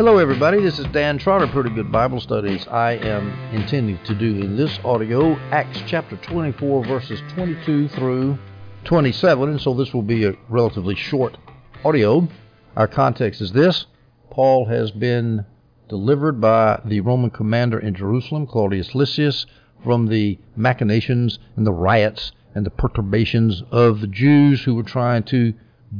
Hello, everybody. This is Dan Trotter, Pretty Good Bible Studies. I am intending to do in this audio Acts chapter 24, verses 22 through 27, and so this will be a relatively short audio. Our context is this Paul has been delivered by the Roman commander in Jerusalem, Claudius Lysias, from the machinations and the riots and the perturbations of the Jews who were trying to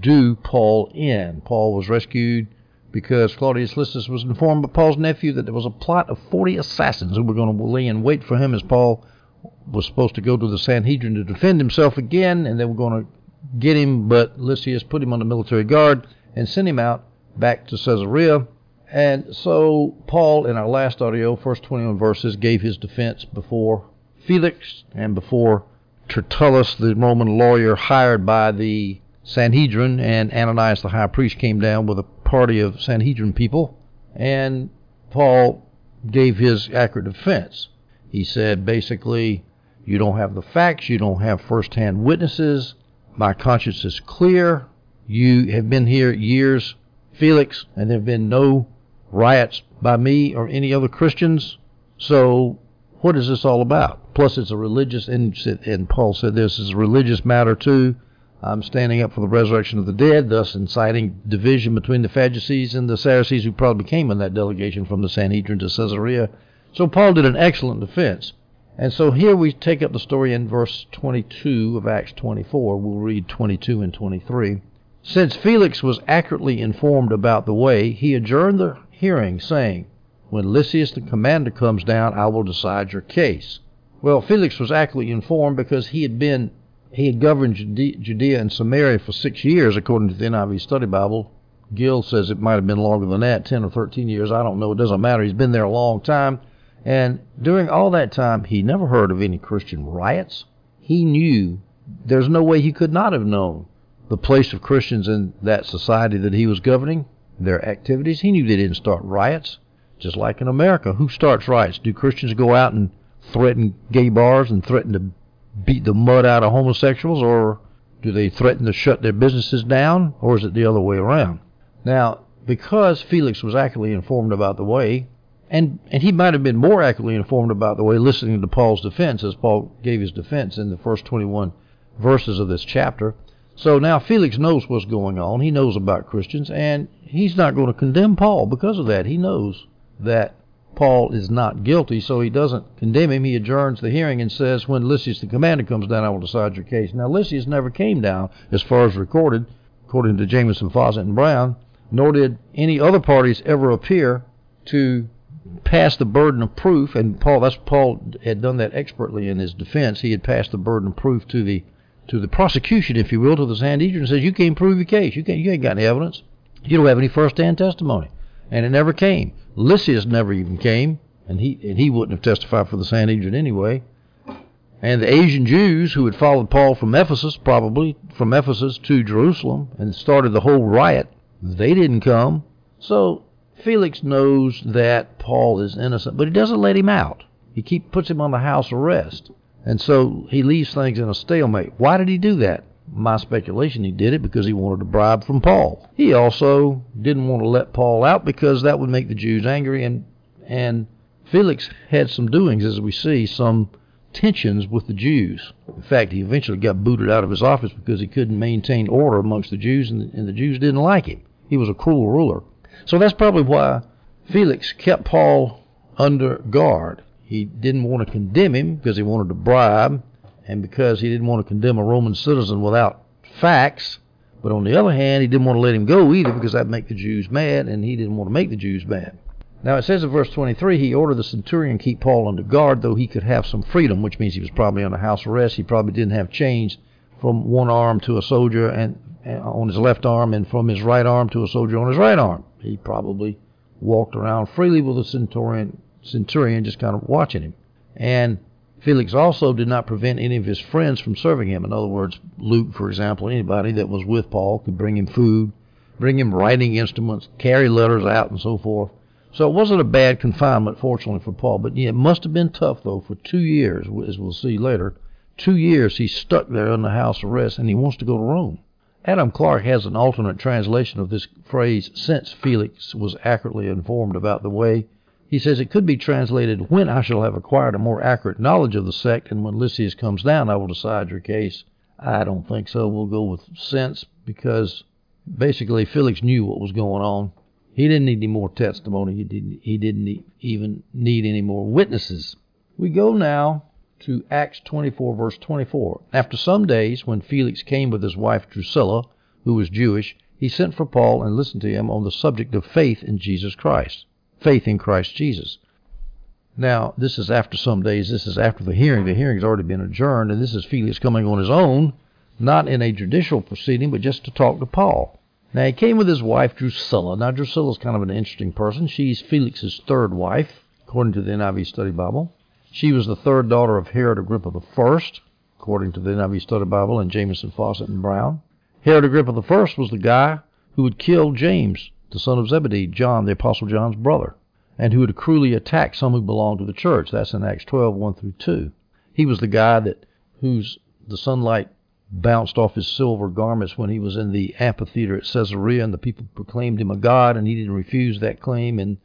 do Paul in. Paul was rescued because Claudius Lysias was informed by Paul's nephew that there was a plot of 40 assassins who were going to lay in wait for him as Paul was supposed to go to the Sanhedrin to defend himself again, and they were going to get him, but Lysias put him under military guard and sent him out back to Caesarea. And so Paul, in our last audio, first 21 verses, gave his defense before Felix and before Tertullus, the Roman lawyer hired by the Sanhedrin, and Ananias the high priest came down with a party of Sanhedrin people, and Paul gave his accurate defense. He said basically, you don't have the facts, you don't have first-hand witnesses. My conscience is clear. You have been here years, Felix, and there have been no riots by me or any other Christians. So what is this all about? Plus, it's a religious, and, and Paul said this is a religious matter too. I'm standing up for the resurrection of the dead, thus inciting division between the Sadducees and the Pharisees, who probably came in that delegation from the Sanhedrin to Caesarea. So Paul did an excellent defense. And so here we take up the story in verse 22 of Acts 24. We'll read 22 and 23. Since Felix was accurately informed about the way, he adjourned the hearing, saying, When Lysias the commander comes down, I will decide your case. Well, Felix was accurately informed because he had been he had governed Judea and Samaria for six years, according to the NIV Study Bible. Gill says it might have been longer than that, 10 or 13 years. I don't know. It doesn't matter. He's been there a long time. And during all that time, he never heard of any Christian riots. He knew there's no way he could not have known the place of Christians in that society that he was governing, their activities. He knew they didn't start riots, just like in America. Who starts riots? Do Christians go out and threaten gay bars and threaten to beat the mud out of homosexuals, or do they threaten to shut their businesses down, or is it the other way around? Now, because Felix was accurately informed about the way, and and he might have been more accurately informed about the way listening to Paul's defense as Paul gave his defense in the first 21 verses of this chapter. So now Felix knows what's going on. He knows about Christians and he's not going to condemn Paul because of that. He knows that Paul is not guilty, so he doesn't condemn him. He adjourns the hearing and says, When Lysias the commander comes down, I will decide your case. Now, Lysias never came down, as far as recorded, according to Jamieson, Fausset, and Brown, nor did any other parties ever appear to pass the burden of proof. And Paul, that's Paul had done that expertly in his defense. He had passed the burden of proof to the to the prosecution, if you will, to the Sanhedrin, and says, "You can't prove your case. You can't. You ain't got any evidence. You don't have any first-hand testimony." And it never came. Lysias never even came, and he and he wouldn't have testified for the Sanhedrin anyway. And the Asian Jews who had followed Paul from Ephesus, probably from Ephesus to Jerusalem, and started the whole riot, they didn't come. So Felix knows that Paul is innocent, but he doesn't let him out. He keep puts him on the house arrest. And so he leaves things in a stalemate. Why did he do that? My speculation, he did it because he wanted a bribe from Paul. He also didn't want to let Paul out because that would make the Jews angry, and and Felix had some doings, as we see, some tensions with the Jews. In fact, he eventually got booted out of his office because he couldn't maintain order amongst the Jews, and, and the Jews didn't like him. He was a cruel ruler. So that's probably why Felix kept Paul under guard. He didn't want to condemn him because he wanted to bribe and because he didn't want to condemn a Roman citizen without facts. But on the other hand, he didn't want to let him go either because that'd make the Jews mad, and he didn't want to make the Jews mad. Now it says in verse 23, he ordered the centurion keep Paul under guard, though he could have some freedom, which means he was probably under house arrest. He probably didn't have chains from one arm to a soldier and, and on his left arm, and from his right arm to a soldier on his right arm. He probably walked around freely with a centurion, centurion just kind of watching him. And Felix also did not prevent any of his friends from serving him. In other words, Luke, for example, anybody that was with Paul could bring him food, bring him writing instruments, carry letters out, and so forth. So it wasn't a bad confinement, fortunately, for Paul. But yeah, it must have been tough, though, for two years, as we'll see later. Two years he's stuck there under house arrest, and he wants to go to Rome. Adam Clarke has an alternate translation of this phrase, since Felix was accurately informed about the way. He says it could be translated, when I shall have acquired a more accurate knowledge of the sect, and when Lysias comes down, I will decide your case. I don't think so. We'll go with since, because basically Felix knew what was going on. He didn't need any more testimony. He didn't, he didn't even need any more witnesses. We go now to Acts 24, verse 24. After some days, when Felix came with his wife Drusilla, who was Jewish, he sent for Paul and listened to him on the subject of faith in Jesus Christ. Faith in Christ Jesus. Now, this is after some days. This is after the hearing. The hearing has already been adjourned, and this is Felix coming on his own, not in a judicial proceeding, but just to talk to Paul. Now, he came with his wife Drusilla. Now, Drusilla is kind of an interesting person. She's Felix's third wife, according to the NIV Study Bible. She was the third daughter of Herod Agrippa I, according to the NIV Study Bible and Jamieson, Fausset, and Brown. Herod Agrippa I was the guy who had killed James, the son of Zebedee, John, the Apostle John's brother, and who had cruelly attacked some who belonged to the church. That's in Acts 12, 1 through 2. He was the guy that whose the sunlight bounced off his silver garments when he was in the amphitheater at Caesarea, and the people proclaimed him a god, and he didn't refuse that claim, and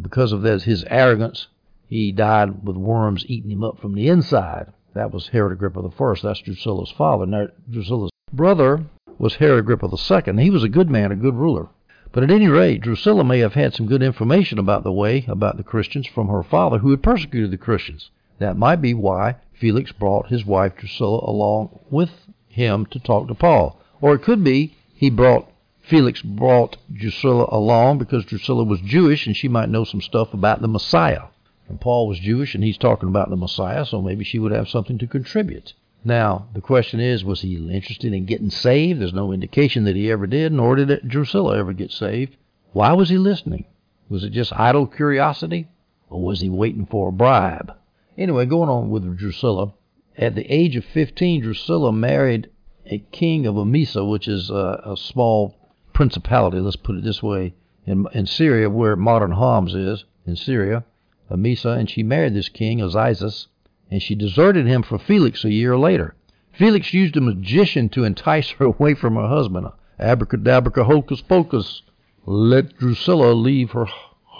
because of that, his arrogance, he died with worms eating him up from the inside. That was Herod Agrippa I. That's Drusilla's father. Now, Drusilla's brother was Herod Agrippa II. He was a good man, a good ruler. But at any rate, Drusilla may have had some good information about the way, about the Christians, from her father, who had persecuted the Christians. That might be why Felix brought his wife Drusilla along with him to talk to Paul. Or it could be he brought Felix brought Drusilla along because Drusilla was Jewish and she might know some stuff about the Messiah. And Paul was Jewish and he's talking about the Messiah, so maybe she would have something to contribute. Now, the question is, was he interested in getting saved? There's no indication that he ever did, nor did Drusilla ever get saved. Why was he listening? Was it just idle curiosity? Or was he waiting for a bribe? Anyway, going on with Drusilla. At the age of 15, Drusilla married a king of Emesa, which is a, a small principality, let's put it this way, in, in Syria, where modern Homs is, in Syria. Emesa, and she married this king, Azizus, and she deserted him for Felix a year later. Felix used a magician to entice her away from her husband. Abracadabra, hocus pocus. Let Drusilla leave her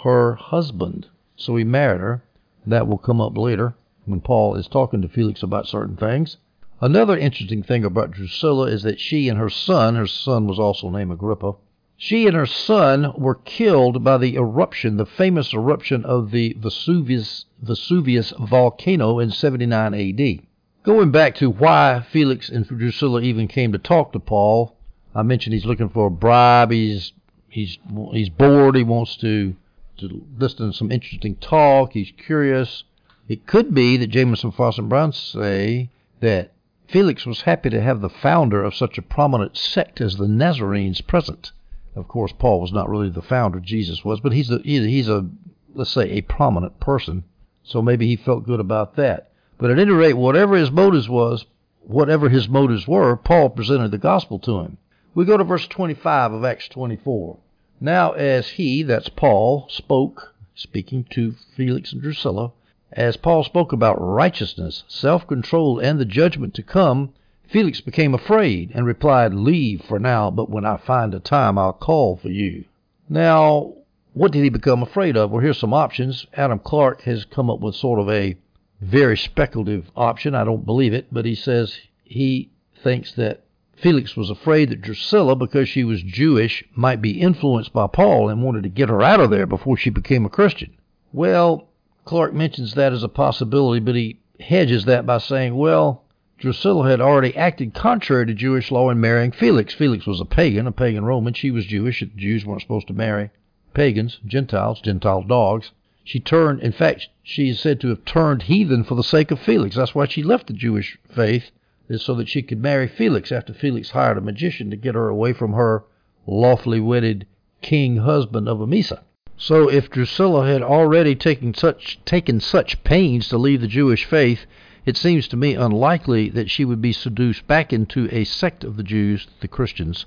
her husband. So he married her. That will come up later when Paul is talking to Felix about certain things. Another interesting thing about Drusilla is that she and her son, her son was also named Agrippa, she and her son were killed by the eruption, the famous eruption of the Vesuvius, Vesuvius volcano in 79 AD. Going back to why Felix and Drusilla even came to talk to Paul, I mentioned he's looking for a bribe. He's he's he's bored. He wants to to listen to some interesting talk. He's curious. It could be that Jamieson Fausset, and Brown say that Felix was happy to have the founder of such a prominent sect as the Nazarenes present. Of course, Paul was not really the founder, Jesus was, but he's a, he's a, let's say, a prominent person. So maybe he felt good about that. But at any rate, whatever his motives was, whatever his motives were, Paul presented the gospel to him. We go to verse 25 of Acts 24. Now, as he, that's Paul, spoke, speaking to Felix and Drusilla, as Paul spoke about righteousness, self control, and the judgment to come, Felix became afraid and replied, Leave for now, but when I find a time, I'll call for you. Now, what did he become afraid of? Well, here's some options. Adam Clarke has come up with sort of a very speculative option. I don't believe it, but he says he thinks that Felix was afraid that Drusilla, because she was Jewish, might be influenced by Paul and wanted to get her out of there before she became a Christian. Well, Clarke mentions that as a possibility, but he hedges that by saying, well, Drusilla had already acted contrary to Jewish law in marrying Felix. Felix was a pagan, a pagan Roman. She was Jewish. Jews weren't supposed to marry pagans, Gentiles, Gentile dogs. She turned, in fact, she is said to have turned heathen for the sake of Felix. That's why she left the Jewish faith, is so that she could marry Felix after Felix hired a magician to get her away from her lawfully wedded king husband of Emesa. So if Drusilla had already taken such taken such pains to leave the Jewish faith, it seems to me unlikely that she would be seduced back into a sect of the Jews, the Christians.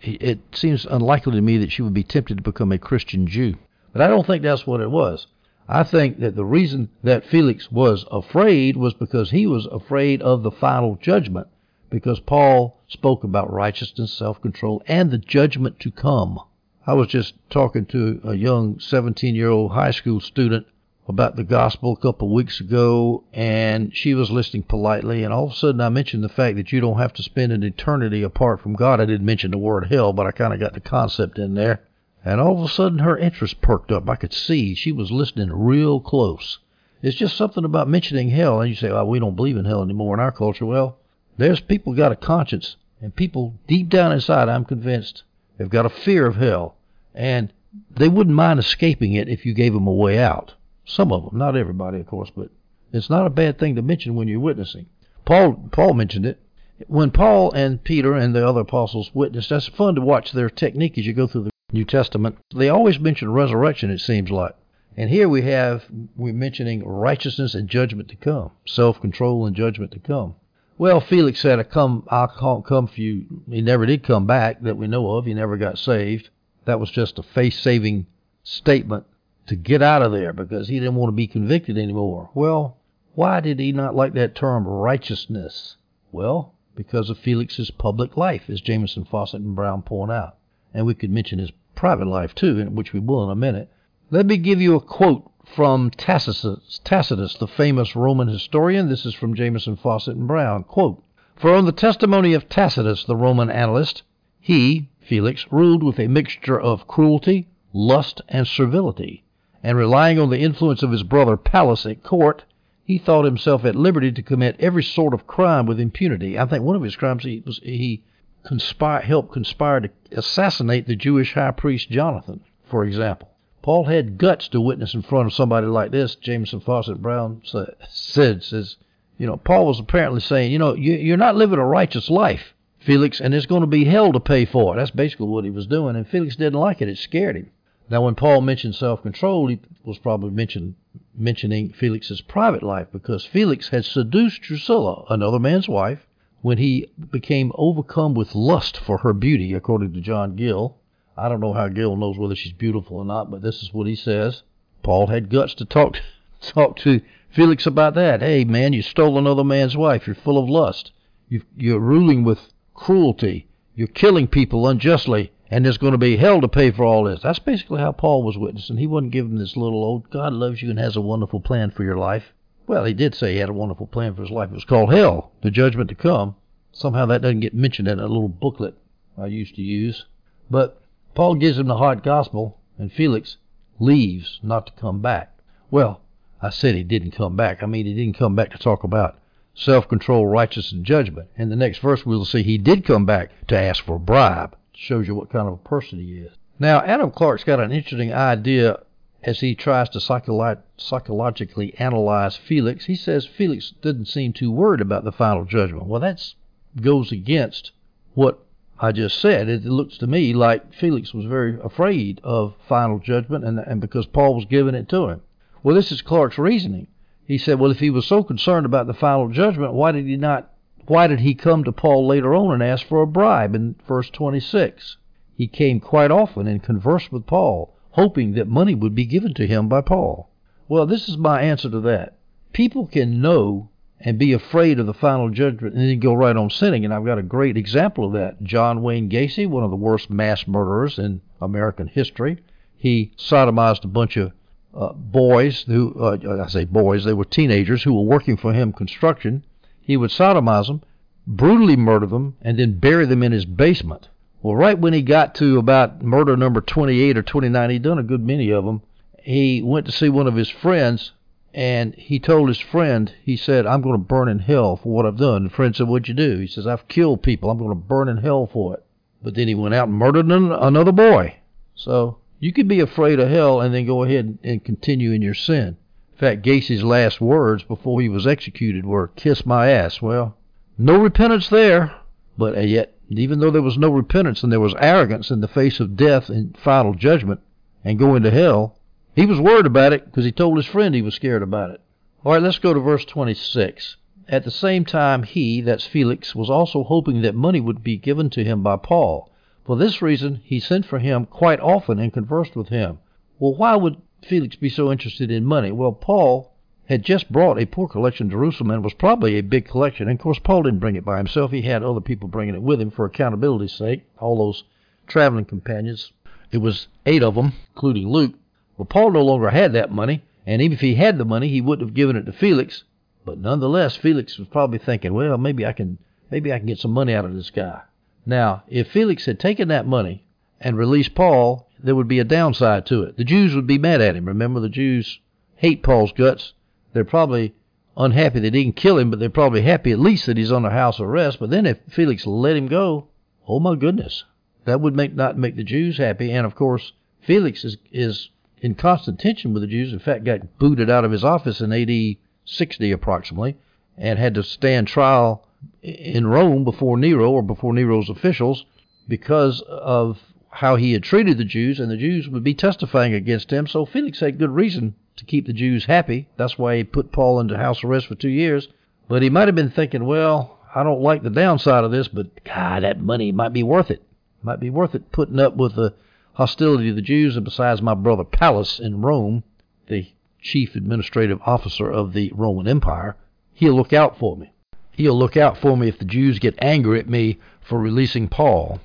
It seems unlikely to me that she would be tempted to become a Christian Jew. But I don't think that's what it was. I think that the reason that Felix was afraid was because he was afraid of the final judgment. because Paul spoke about righteousness, self control, and the judgment to come. I was just talking to a young 17 year old high school student about the gospel a couple of weeks ago, and she was listening politely. And all of a sudden, I mentioned the fact that you don't have to spend an eternity apart from God. I didn't mention the word hell, but I kind of got the concept in there. And all of a sudden, her interest perked up. I could see she was listening real close. It's just something about mentioning hell, and you say, "Oh, we don't believe in hell anymore in our culture." Well, there's people got a conscience, and people deep down inside, I'm convinced, have got a fear of hell, and they wouldn't mind escaping it if you gave them a way out. Some of them, not everybody, of course, but it's not a bad thing to mention when you're witnessing. Paul Paul mentioned it. When Paul and Peter and the other apostles witnessed, that's fun to watch their technique as you go through the New Testament. They always mention resurrection, it seems like. And here we have we're mentioning righteousness and judgment to come, self-control and judgment to come. Well, Felix said, "I come, I'll come for you." He never did come back that we know of. He never got saved. That was just a face-saving statement to get out of there because he didn't want to be convicted anymore. Well, why did he not like that term righteousness? Well, because of Felix's public life, as Jamieson Fausset, and Brown point out. And we could mention his private life too, which we will in a minute. Let me give you a quote from Tacitus, Tacitus, the famous Roman historian. This is from Jamieson Fausset, and Brown. Quote, For on the testimony of Tacitus, the Roman annalist, he, Felix, ruled with a mixture of cruelty, lust, and servility and relying on the influence of his brother Pallas at court, he thought himself at liberty to commit every sort of crime with impunity. I think one of his crimes he was he helped conspire to assassinate the Jewish high priest Jonathan, for example. Paul had guts to witness in front of somebody like this. Jamieson Fausset Brown said, says, you know, Paul was apparently saying, you know, you're not living a righteous life, Felix, and it's going to be hell to pay for it. That's basically what he was doing, and Felix didn't like it. It scared him. Now, when Paul mentioned self-control, he was probably mention, mentioning Felix's private life because Felix had seduced Drusilla, another man's wife, when he became overcome with lust for her beauty, according to John Gill. I don't know how Gill knows whether she's beautiful or not, but this is what he says. Paul had guts to talk talk to Felix about that. Hey, man, you stole another man's wife. You're full of lust. you you're ruling with cruelty. You're killing people unjustly and there's going to be hell to pay for all this. That's basically how Paul was witnessing. He wasn't giving this little old God loves you and has a wonderful plan for your life. Well, he did say he had a wonderful plan for his life. It was called hell, the judgment to come. Somehow that doesn't get mentioned in a little booklet I used to use. But Paul gives him the hard gospel, and Felix leaves not to come back. Well, I said he didn't come back. I mean, he didn't come back to talk about self control, righteousness, and judgment. In the next verse, we'll see he did come back to ask for a bribe shows you what kind of a person he is. Now, Adam Clarke's got an interesting idea as he tries to psycholo- psychologically analyze Felix. He says Felix didn't seem too worried about the final judgment. Well, that goes against what I just said. It looks to me like Felix was very afraid of final judgment, and, and because Paul was giving it to him. Well, this is Clarke's reasoning. He said, well, if he was so concerned about the final judgment, why did he not why did he come to Paul later on and ask for a bribe in verse 26? He came quite often and conversed with Paul, hoping that money would be given to him by Paul. Well, this is my answer to that. People can know and be afraid of the final judgment and then go right on sinning. And I've got a great example of that. John Wayne Gacy, one of the worst mass murderers in American history, he sodomized a bunch of uh, boys who, uh, I say boys, they were teenagers who were working for him construction he would sodomize them, brutally murder them, and then bury them in his basement. Well, right when he got to about murder number 28 or 29, he'd done a good many of them. He went to see one of his friends, and he told his friend, he said, I'm going to burn in hell for what I've done. The friend said, What'd you do? He says, I've killed people. I'm going to burn in hell for it. But then he went out and murdered another boy. So you could be afraid of hell and then go ahead and continue in your sin. Fact, Gacy's last words before he was executed were, Kiss my ass. Well, no repentance there. But uh, yet, even though there was no repentance and there was arrogance in the face of death and final judgment and going to hell, he was worried about it because he told his friend he was scared about it. All right, let's go to verse 26. At the same time, he, that's Felix, was also hoping that money would be given to him by Paul. For this reason, he sent for him quite often and conversed with him. Well, why would Felix be so interested in money? Well, Paul had just brought a poor collection to Jerusalem and was probably a big collection. And of course, Paul didn't bring it by himself. He had other people bringing it with him for accountability's sake, all those traveling companions. It was eight of them, including Luke. Well, Paul no longer had that money, and even if he had the money, he wouldn't have given it to Felix. But nonetheless, Felix was probably thinking, well, maybe I can, maybe I can get some money out of this guy. Now, if Felix had taken that money and released Paul, there would be a downside to it. The Jews would be mad at him. Remember, the Jews hate Paul's guts they're probably unhappy they didn't kill him, but they're probably happy at least that he's under house arrest. But then if Felix let him go, oh my goodness, that would make not make the Jews happy. And of course, Felix is is in constant tension with the Jews. In fact, got booted out of his office in AD 60 approximately, and had to stand trial in Rome before Nero or before Nero's officials because of how he had treated the Jews, and the Jews would be testifying against him. So Felix had good reason to keep the Jews happy. That's why he put Paul into house arrest for two years. But he might have been thinking, well, I don't like the downside of this, but God, that money might be worth it. Might be worth it putting up with the hostility of the Jews. And besides, my brother Pallas in Rome, the chief administrative officer of the Roman Empire, he'll look out for me. He'll look out for me if the Jews get angry at me for releasing Paul.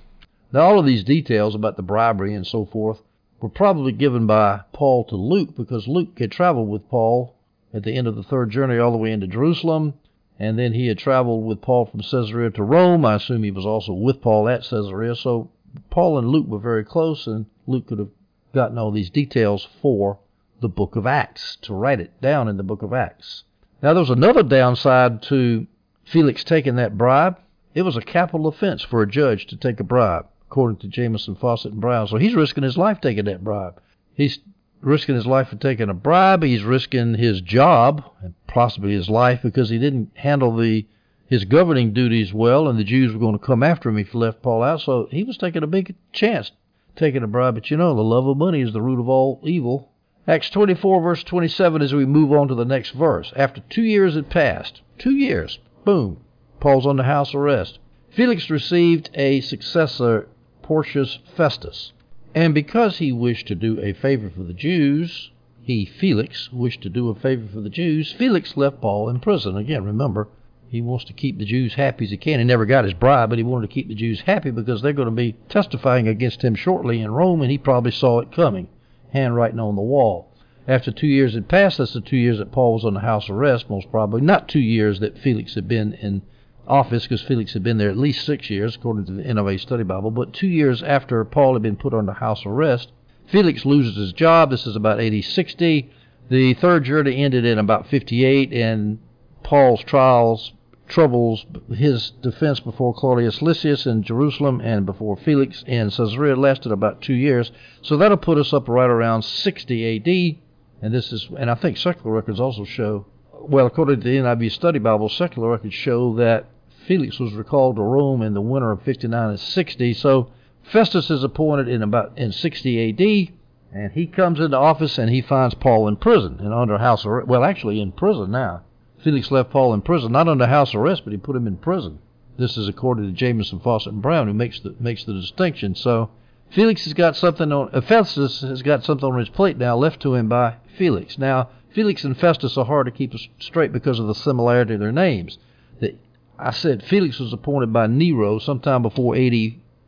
Now, all of these details about the bribery and so forth were probably given by Paul to Luke because Luke had traveled with Paul at the end of the third journey all the way into Jerusalem, and then he had traveled with Paul from Caesarea to Rome. I assume he was also with Paul at Caesarea. So Paul and Luke were very close, and Luke could have gotten all these details for the book of Acts to write it down in the book of Acts. Now, there was another downside to Felix taking that bribe. It was a capital offense for a judge to take a bribe according to Jamieson, Fausset, and Brown. So he's risking his life taking that bribe. He's risking his life for taking a bribe. He's risking his job and possibly his life because he didn't handle the his governing duties well, and the Jews were going to come after him if he left Paul out. So he was taking a big chance taking a bribe. But you know, the love of money is the root of all evil. Acts 24, verse 27, as we move on to the next verse. After two years had passed, two years, boom, Paul's under house arrest. Felix received a successor Porcius Festus. And because he wished to do a favor for the Jews, he, Felix, wished to do a favor for the Jews, Felix left Paul in prison. Again, remember, he wants to keep the Jews happy as he can. He never got his bribe, but he wanted to keep the Jews happy because they're going to be testifying against him shortly in Rome, and he probably saw it coming, handwriting on the wall. After two years had passed, that's the two years that Paul was on the house arrest, most probably. Not two years that Felix had been in office because Felix had been there at least six years, according to the NIV Study Bible. But two years after Paul had been put under house arrest, Felix loses his job. This is about AD 60. The third journey ended in about 58, and Paul's trials, troubles, his defense before Claudius Lysias in Jerusalem and before Felix in Caesarea lasted about two years. So that'll put us up right around 60 AD. And this is, and I think secular records also show, well, according to the NIV Study Bible, secular records show that Felix was recalled to Rome in the winter of 59 and 60. So Festus is appointed in about in 60 A.D. and he comes into office and he finds Paul in prison and under house arrest. Well, actually in prison now. Felix left Paul in prison, not under house arrest, but he put him in prison. This is according to Jamieson, Fausset, and Brown, who makes the makes the distinction. So Felix has got something on. Uh, Festus has got something on his plate now, left to him by Felix. Now Felix and Festus are hard to keep straight because of the similarity of their names. The I said Felix was appointed by Nero sometime before AD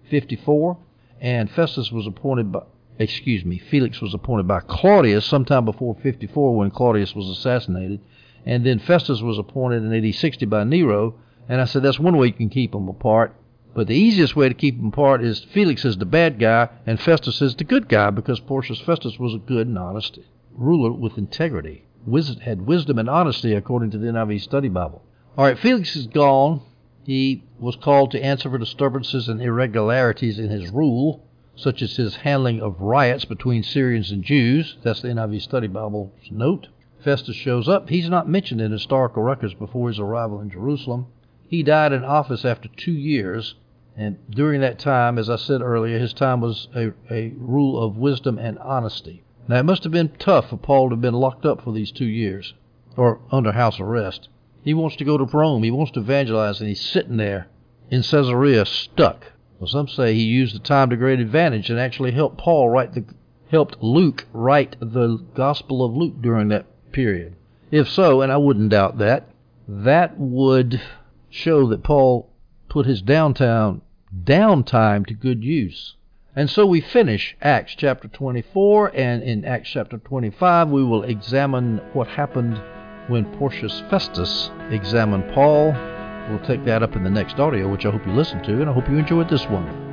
54, and Festus was appointed by, excuse me, Felix was appointed by Claudius sometime before 54 when Claudius was assassinated, and then Festus was appointed in AD 60 by Nero, and I said that's one way you can keep them apart. But the easiest way to keep them apart is Felix is the bad guy and Festus is the good guy because Porcius Festus was a good and honest ruler with integrity, had wisdom and honesty according to the NIV Study Bible. All right, Felix is gone. He was called to answer for disturbances and irregularities in his rule, such as his handling of riots between Syrians and Jews. That's the NIV Study Bible's note. Festus shows up. He's not mentioned in historical records before his arrival in Jerusalem. He died in office after two years, and during that time, as I said earlier, his time was a, a rule of wisdom and honesty. Now, it must have been tough for Paul to have been locked up for these two years, or under house arrest. He wants to go to Rome. He wants to evangelize, and he's sitting there in Caesarea stuck. Well, some say he used the time to great advantage and actually helped Paul write the helped Luke write the Gospel of Luke during that period. If so, and I wouldn't doubt that, that would show that Paul put his downtown downtime to good use. And so we finish Acts chapter 24, and in Acts chapter 25 we will examine what happened when Porcius Festus examined Paul. We'll take that up in the next audio, which I hope you listen to, and I hope you enjoyed this one.